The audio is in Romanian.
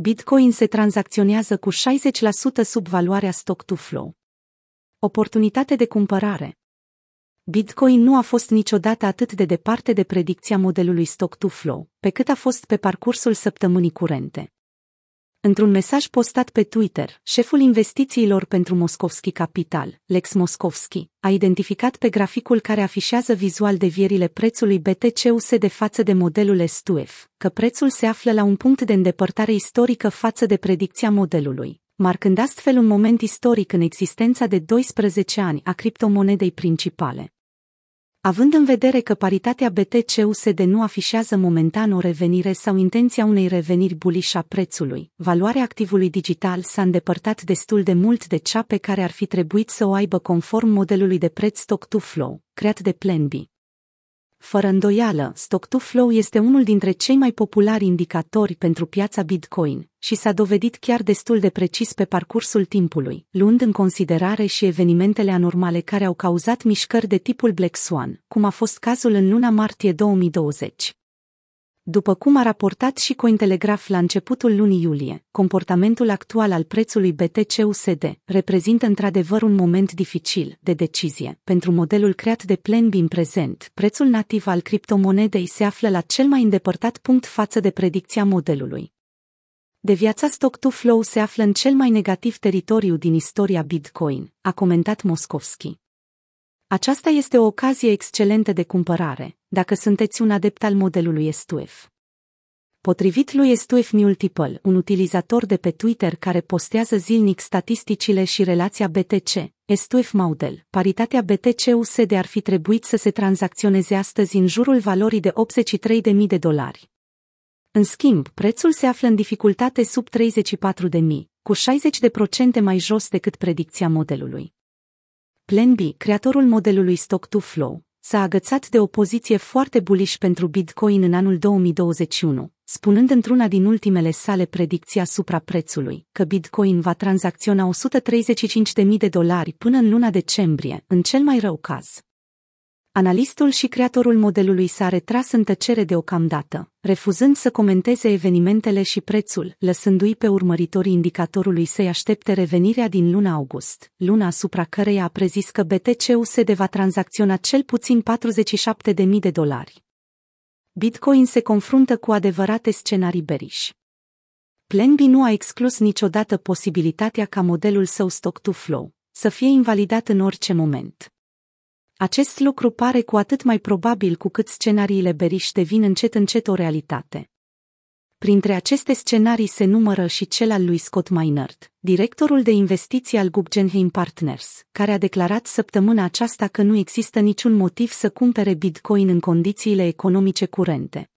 Bitcoin se tranzacționează cu 60% sub valoarea stock to flow. Oportunitate de cumpărare. Bitcoin nu a fost niciodată atât de departe de predicția modelului stock to flow, pe cât a fost pe parcursul săptămânii curente. Într-un mesaj postat pe Twitter, șeful investițiilor pentru Moscovski Capital, Lex Moscovski, a identificat pe graficul care afișează vizual devierile prețului BTC-USD față de modelul S2F, că prețul se află la un punct de îndepărtare istorică față de predicția modelului, marcând astfel un moment istoric în existența de 12 ani a criptomonedei principale. Având în vedere că paritatea BTC-USD nu afișează momentan o revenire sau intenția unei reveniri bullish a prețului, valoarea activului digital s-a îndepărtat destul de mult de cea pe care ar fi trebuit să o aibă conform modelului de preț stock-to-flow, creat de Plan B. Fără îndoială, stock-to-flow este unul dintre cei mai populari indicatori pentru piața Bitcoin și s-a dovedit chiar destul de precis pe parcursul timpului, luând în considerare și evenimentele anormale care au cauzat mișcări de tipul Black Swan, cum a fost cazul în luna martie 2020. După cum a raportat și Cointelegraph la începutul lunii iulie, comportamentul actual al prețului BTC-USD reprezintă într-adevăr un moment dificil de decizie. Pentru modelul creat de Plan B în prezent, prețul nativ al criptomonedei se află la cel mai îndepărtat punct față de predicția modelului. De viața stock-to-flow se află în cel mai negativ teritoriu din istoria Bitcoin, a comentat Moscovski. Aceasta este o ocazie excelentă de cumpărare, dacă sunteți un adept al modelului S2F. Potrivit lui S2F Multiple, un utilizator de pe Twitter care postează zilnic statisticile și relația BTC, S2F Model, paritatea BTC-USD ar fi trebuit să se tranzacționeze astăzi în jurul valorii de 83.000 de dolari. În schimb, prețul se află în dificultate sub 34.000, cu 60% mai jos decât predicția modelului. Plan B, creatorul modelului Stock-to-Flow, s-a agățat de o poziție foarte bullish pentru Bitcoin în anul 2021, spunând într-una din ultimele sale predicții asupra prețului că Bitcoin va tranzacționa 135.000 de dolari până în luna decembrie, în cel mai rău caz. Analistul și creatorul modelului s-a retras în tăcere deocamdată, refuzând să comenteze evenimentele și prețul, lăsându-i pe urmăritorii indicatorului să-i aștepte revenirea din luna august, luna asupra căreia a prezis că BTC-USD va tranzacționa cel puțin 47.000 de dolari. Bitcoin se confruntă cu adevărate scenarii beriși. Plan B nu a exclus niciodată posibilitatea ca modelul său stock-to-flow să fie invalidat în orice moment. Acest lucru pare cu atât mai probabil cu cât scenariile beriș devin încet încet o realitate. Printre aceste scenarii se numără și cel al lui Scott Minerd, directorul de investiții al Guggenheim Partners, care a declarat săptămâna aceasta că nu există niciun motiv să cumpere Bitcoin în condițiile economice curente.